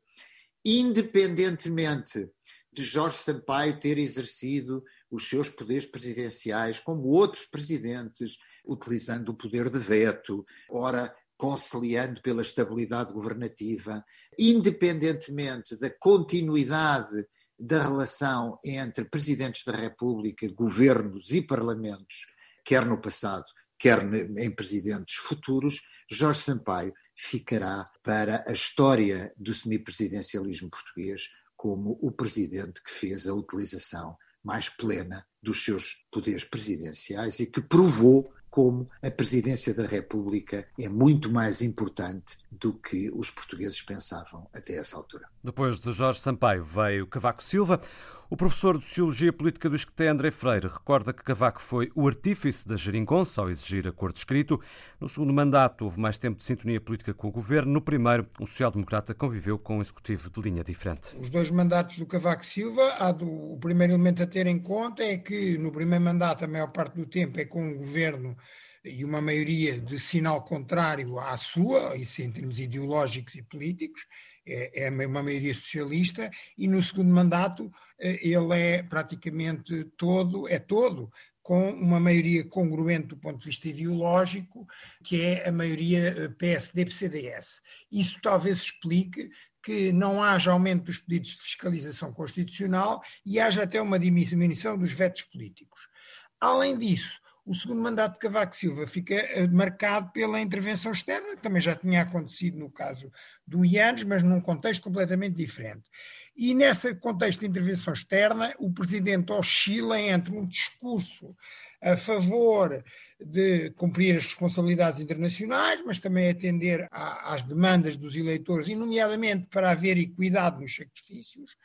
independentemente de Jorge Sampaio ter exercido os seus poderes presidenciais, como outros presidentes, utilizando o poder de veto, ora conciliando pela estabilidade governativa, independentemente da continuidade da relação entre presidentes da República, governos e parlamentos, quer no passado, quer em presidentes futuros, Jorge Sampaio ficará para a história do semipresidencialismo português como o presidente que fez a utilização mais plena dos seus poderes presidenciais e que provou como a presidência da República é muito mais importante do que os portugueses pensavam até essa altura.
Depois de Jorge Sampaio veio Cavaco Silva. O professor de Sociologia Política do Esqueté, André Freire, recorda que Cavaco foi o artífice da geringonça ao exigir acordo escrito. No segundo mandato, houve mais tempo de sintonia política com o governo. No primeiro, o social-democrata conviveu com um executivo de linha diferente.
Os dois mandatos do Cavaco Silva, há do, o primeiro elemento a ter em conta é que no primeiro mandato, a maior parte do tempo, é com o governo e uma maioria de sinal contrário à sua, isso em termos ideológicos e políticos, é, é uma maioria socialista, e no segundo mandato eh, ele é praticamente todo, é todo, com uma maioria congruente do ponto de vista ideológico, que é a maioria eh, PSD-PCDS. Isso talvez explique que não haja aumento dos pedidos de fiscalização constitucional e haja até uma diminuição dos vetos políticos. Além disso, o segundo mandato de Cavaco Silva fica eh, marcado pela intervenção externa, que também já tinha acontecido no caso do IANES, mas num contexto completamente diferente. E nesse contexto de intervenção externa, o presidente oscila entre um discurso a favor de cumprir as responsabilidades internacionais, mas também atender às demandas dos eleitores, e nomeadamente para haver equidade nos sacrifícios,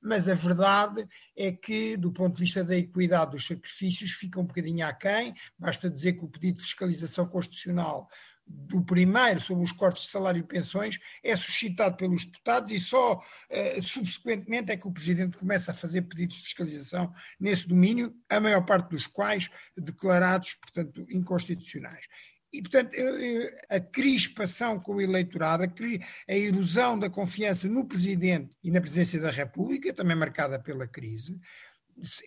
mas a verdade é que, do ponto de vista da equidade dos sacrifícios, fica um bocadinho aquém. Basta dizer que o pedido de fiscalização constitucional do primeiro sobre os cortes de salário e pensões é suscitado pelos deputados e só uh, subsequentemente é que o Presidente começa a fazer pedidos de fiscalização nesse domínio, a maior parte dos quais declarados, portanto, inconstitucionais. E, portanto, a crispação com o eleitorado, a erosão da confiança no Presidente e na Presidência da República, também marcada pela crise,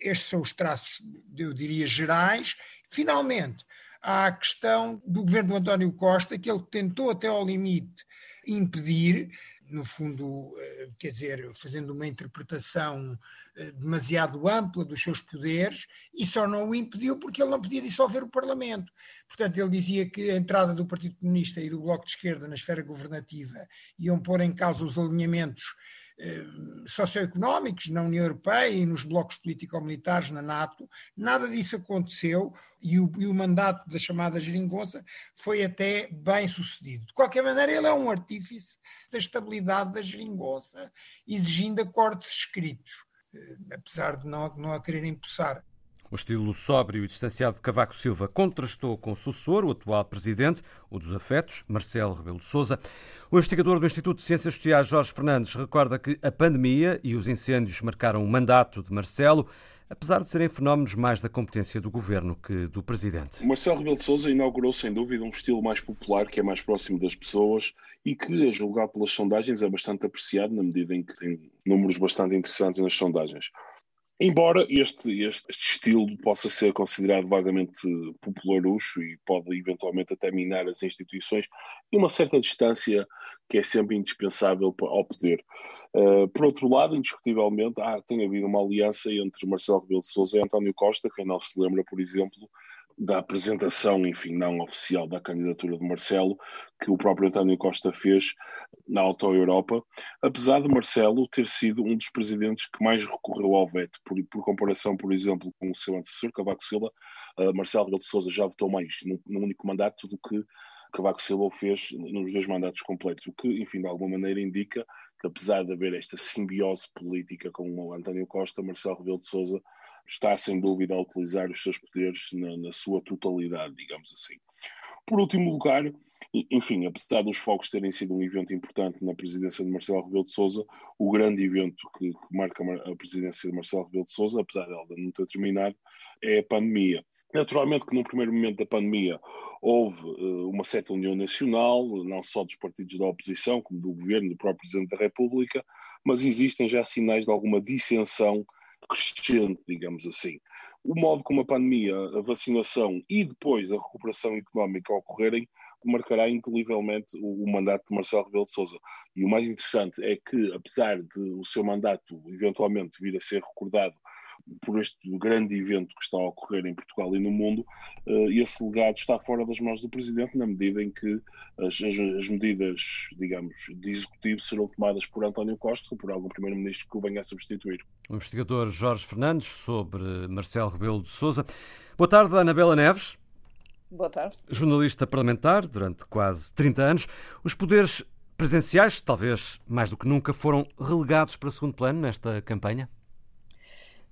estes são os traços, eu diria, gerais. Finalmente, há a questão do governo do António Costa, que ele tentou até ao limite impedir, no fundo, eh, quer dizer, fazendo uma interpretação eh, demasiado ampla dos seus poderes e só não o impediu porque ele não podia dissolver o Parlamento. Portanto, ele dizia que a entrada do Partido Comunista e do Bloco de Esquerda na esfera governativa iam pôr em causa os alinhamentos socioeconómicos na União Europeia e nos blocos político-militares na NATO. Nada disso aconteceu e o, e o mandato da chamada geringonça foi até bem sucedido. De qualquer maneira, ele é um artífice da estabilidade da geringonça, exigindo acordos escritos. Eh, apesar de não, não a querer impulsar.
O estilo sóbrio e distanciado de Cavaco Silva contrastou com o sucessor, o atual presidente, o dos afetos, Marcelo Rebelo de Sousa. O investigador do Instituto de Ciências Sociais, Jorge Fernandes, recorda que a pandemia e os incêndios marcaram o mandato de Marcelo, apesar de serem fenómenos mais da competência do governo que do presidente.
Marcelo Rebelo de Sousa inaugurou, sem dúvida, um estilo mais popular, que é mais próximo das pessoas e que, a julgar pelas sondagens, é bastante apreciado na medida em que tem números bastante interessantes nas sondagens. Embora este, este, estilo possa ser considerado vagamente popularucho e pode eventualmente até minar as instituições, e uma certa distância que é sempre indispensável ao poder. Uh, por outro lado, indiscutivelmente, há, tem havido uma aliança entre Marcelo Rebelo de Sousa e António Costa, quem não se lembra, por exemplo, da apresentação, enfim, não oficial da candidatura de Marcelo, que o próprio António Costa fez na Auto Europa, apesar de Marcelo ter sido um dos presidentes que mais recorreu ao veto, por, por comparação, por exemplo, com o seu antecessor, Cavaco Silva, uh, Marcelo Rebelo de Sousa já votou mais num, num único mandato do que Cavaco Silva fez nos dois mandatos completos, o que, enfim, de alguma maneira indica que apesar de haver esta simbiose política com o António Costa, Marcelo Rebelo de Sousa está sem dúvida a utilizar os seus poderes na, na sua totalidade, digamos assim. Por último lugar, enfim, apesar dos focos terem sido um evento importante na presidência de Marcelo Rebelo de Sousa, o grande evento que, que marca a presidência de Marcelo Rebelo de Sousa, apesar dela não ter terminado, é a pandemia. Naturalmente que no primeiro momento da pandemia houve uh, uma certa união nacional, não só dos partidos da oposição, como do governo, do próprio Presidente da República, mas existem já sinais de alguma dissensão crescente, digamos assim. O modo como a pandemia, a vacinação e depois a recuperação económica ocorrerem marcará indelivelmente o, mandato de Marcelo Rebelo de Sousa. E o mais interessante é que, apesar de o seu mandato eventualmente vir a ser recordado por este grande evento que está a ocorrer em Portugal e no mundo, uh, esse legado está fora das mãos do Presidente, na medida em que as, as, as, medidas, digamos, de executivo serão tomadas por António Costa ou por algum Primeiro-Ministro que o venha a substituir.
O investigador Jorge Fernandes sobre Marcelo Rebelo de Sousa. Boa tarde, Anabela Neves.
Boa tarde.
Jornalista parlamentar durante quase 30 anos. Os poderes presenciais, talvez mais do que nunca, foram relegados para segundo plano nesta campanha?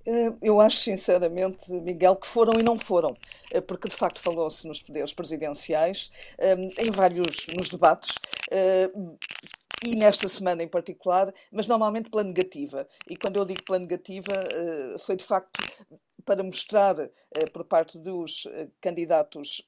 Eh, eu acho, sinceramente, Miguel, que foram e não foram, eh, porque de facto falou-se nos poderes presidenciais, eh, em vários nos debates, e nesta semana em particular, mas normalmente pela negativa. E quando eu digo pela negativa, foi de facto para mostrar por parte dos candidatos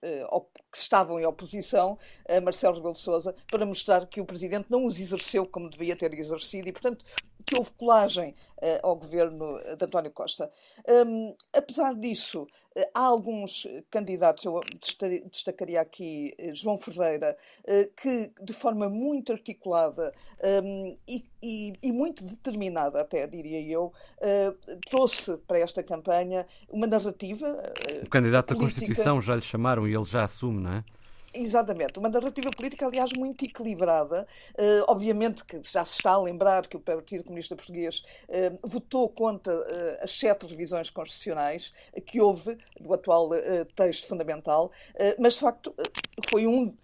que estavam em oposição Marcelo Rebelo de Sousa, para mostrar que o Presidente não os exerceu como devia ter exercido e, portanto, que houve colagem uh, ao governo de António Costa. Um, apesar disso, uh, há alguns candidatos, eu destacaria aqui uh, João Ferreira, que de forma muito articulada um, e, e, e, muito determinada, até diria eu, trouxe para esta campanha uma narrativa.
o candidato política. da Constituição já lhe chamaram e ele já assume, não é?
Exatamente, uma narrativa política, aliás, muito equilibrada. Uh, obviamente que já se está a lembrar que o Partido Comunista Português uh, votou contra uh, as sete revisões constitucionais que houve do atual texto fundamental, mas de facto foi um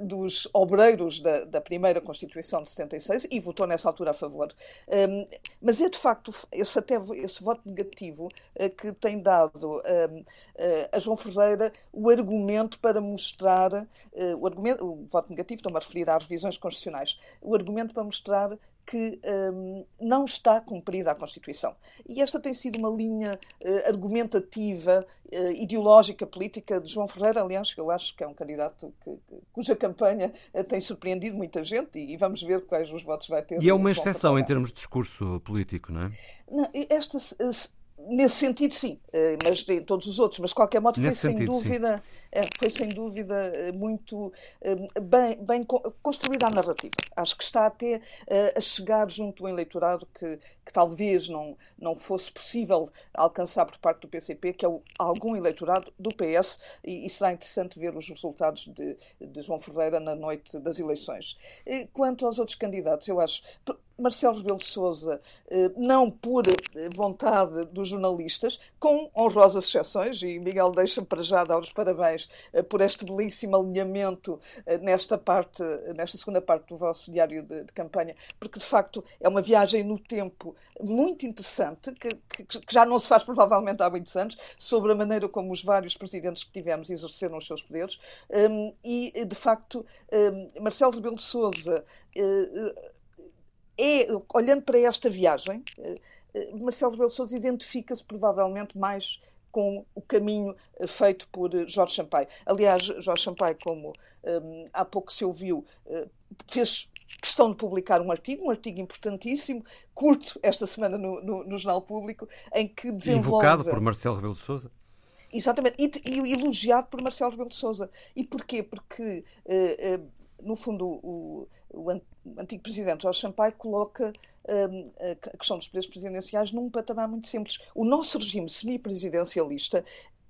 dos obreiros da, da, primeira Constituição de 76 e votou nessa altura a favor. Um, mas é de facto esse, até, esse voto negativo que tem dado a João Ferreira o argumento para mostrar o, argumento, o voto negativo, estou-me a referir às revisões constitucionais, o argumento para mostrar que um, não está cumprida a Constituição. E esta tem sido uma linha uh, argumentativa, uh, ideológica, política de João Ferreira, aliás, que eu acho que é um candidato que, que, cuja campanha uh, tem surpreendido muita gente e, e, vamos ver quais os votos vai ter.
E é uma exceção em termos de discurso político, não é?
Não, esta Nesse sentido, sim, eh, mas em todos os outros, mas de qualquer modo foi sem sentido, dúvida, sim. Eh, foi sem dúvida eh, muito bem, bem construída a narrativa. Acho que está até a chegar junto ao eleitorado que, que talvez não, não fosse possível alcançar por parte do PCP, que é algum eleitorado do PS, e, e será interessante ver os resultados de, de João Ferreira na noite das eleições. Quanto aos outros candidatos, eu acho Marcelo Rebelo de Sousa, não por vontade dos jornalistas, com honrosas exceções, e Miguel deixa-me para já dar os parabéns eh, por este belíssimo alinhamento nesta parte, nesta segunda parte do vosso diário de, de campanha, porque de facto é uma viagem no tempo muito interessante, que, que, que, já não se faz provavelmente há muitos anos, sobre a maneira como os vários presidentes que tivemos exerceram os seus poderes, um, e de facto um, Marcelo Rebelo de Sousa é, olhando para esta viagem, eh, eh, Marcelo Rebelo Sousa identifica-se provavelmente mais com o caminho eh, feito por eh, Jorge Sampaio. Aliás, Jorge Sampaio, como um, há pouco se ouviu, uh, fez questão de publicar um artigo, um artigo importantíssimo, curto, esta semana no, no, no Jornal Público, em que desenvolve...
Invocado por Marcelo Rebelo de Sousa.
Exatamente, e, e, elogiado por Marcelo Rebelo de Sousa. E porquê? Porque, uh, uh, no fundo, o, o, antigo presidente Jorge Sampaio coloca um, a questão dos poderes presidenciais num patamar muito simples. O nosso regime semipresidencialista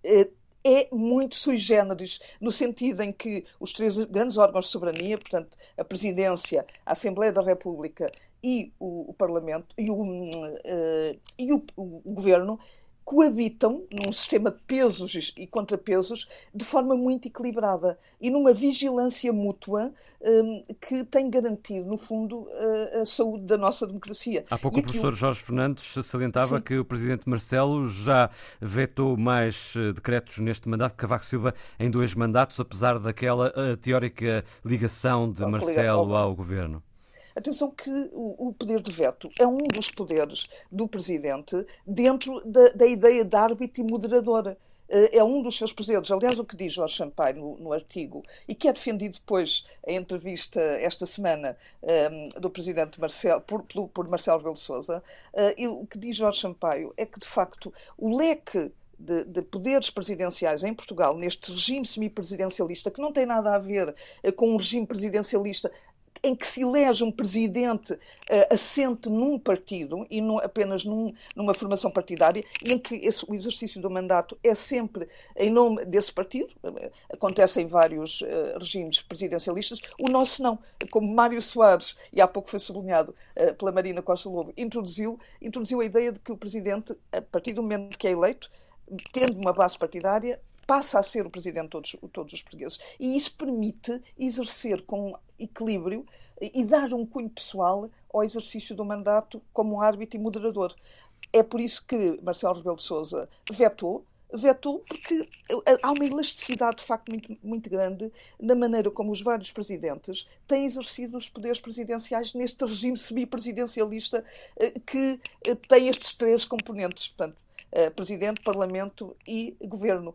uh, é muito sui generis, no sentido em que os três grandes órgãos de soberania, portanto, a Presidência, a Assembleia da República e o, o Parlamento e o, uh, e o, o Governo, coabitam num sistema de pesos e contrapesos de forma muito equilibrada e numa vigilância mútua um, que tem garantido, no fundo, a, a, saúde da nossa democracia.
Há pouco e o professor. Jorge Fernandes salientava Sim. que o presidente Marcelo já vetou mais eh, decretos neste mandato que Cavaco Silva em dois mandatos, apesar daquela eh, teórica ligação de Marcelo ao governo.
Atenção que o, o, poder de veto é um dos poderes do Presidente dentro da, da ideia de árbitro e moderadora eh, é um dos seus poderes. Aliás, o que diz Jorge Sampaio no, no, artigo, e que é defendido depois em entrevista esta semana um, ehm, do presidente Marcelo, por, por Marcelo Rebelo de Sousa, uh, o que diz Jorge Sampaio é que, de facto, o leque de, de, poderes presidenciais em Portugal, neste regime semipresidencialista, que não tem nada a ver com um regime presidencialista em que se elege um presidente uh, assente num partido e não apenas num, numa formação partidária, e em que esse, o exercício do mandato é sempre em nome desse partido, uh, acontece em vários uh, regimes presidencialistas, o nosso não. Como Mário Soares, e há pouco foi sublinhado pela Marina Costa Lobo, introduziu, introduziu a ideia de que o presidente, a partir do momento que é eleito, tendo uma base partidária, passa a ser o presidente de todos, todos os portugueses. E isso permite exercer com equilíbrio e dar um cunho pessoal ao exercício do mandato como árbitro e moderador. É por isso que Marcelo Rebelo de Sousa vetou, vetou porque há uma elasticidade de facto muito, muito grande na maneira como os vários presidentes têm exercido os poderes presidenciais neste regime semipresidencialista eh, que eh, tem estes três componentes. Portanto, Presidente, Parlamento e Governo.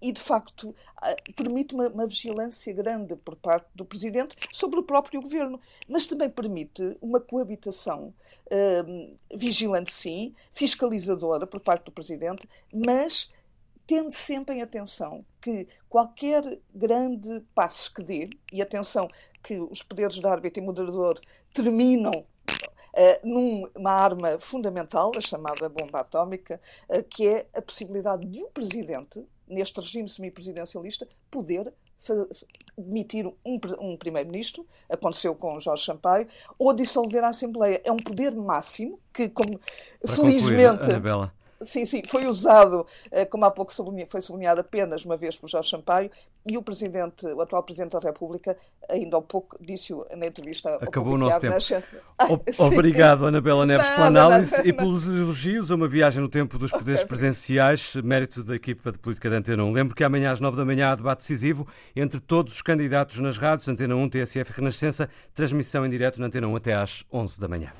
E, de facto, ah, permite uma, uma, vigilância grande por parte do Presidente sobre o próprio Governo, mas também permite uma coabitação vigilante, sim, fiscalizadora por parte do Presidente, mas tendo sempre em atenção que qualquer grande passo que dê, e atenção que os poderes de árbitro e moderador terminam numa arma fundamental, a chamada bomba atómica, uh, que é a possibilidade de um presidente, neste regime semipresidencialista, poder demitir um, um primeiro-ministro, aconteceu com Jorge Sampaio, ou dissolver a Assembleia. É um poder máximo que, como Para felizmente.
Concluir,
Sim, sim, foi usado, eh, como há pouco foi sublinhado apenas uma vez por Jorge Sampaio, e o presidente, o atual presidente da República, ainda há pouco disse na entrevista.
Acabou o nosso tempo. Nas... Obrigado, Anabela Neves, pela análise e pelos elogios a uma viagem no tempo dos poderes okay. presenciais, mérito da equipa de política da Antena 1. Lembro que amanhã às 9 da manhã há debate decisivo entre todos os candidatos nas rádios, Antena 1, TSF e Renascença, transmissão em direto na Antena 1 até às 11 da manhã.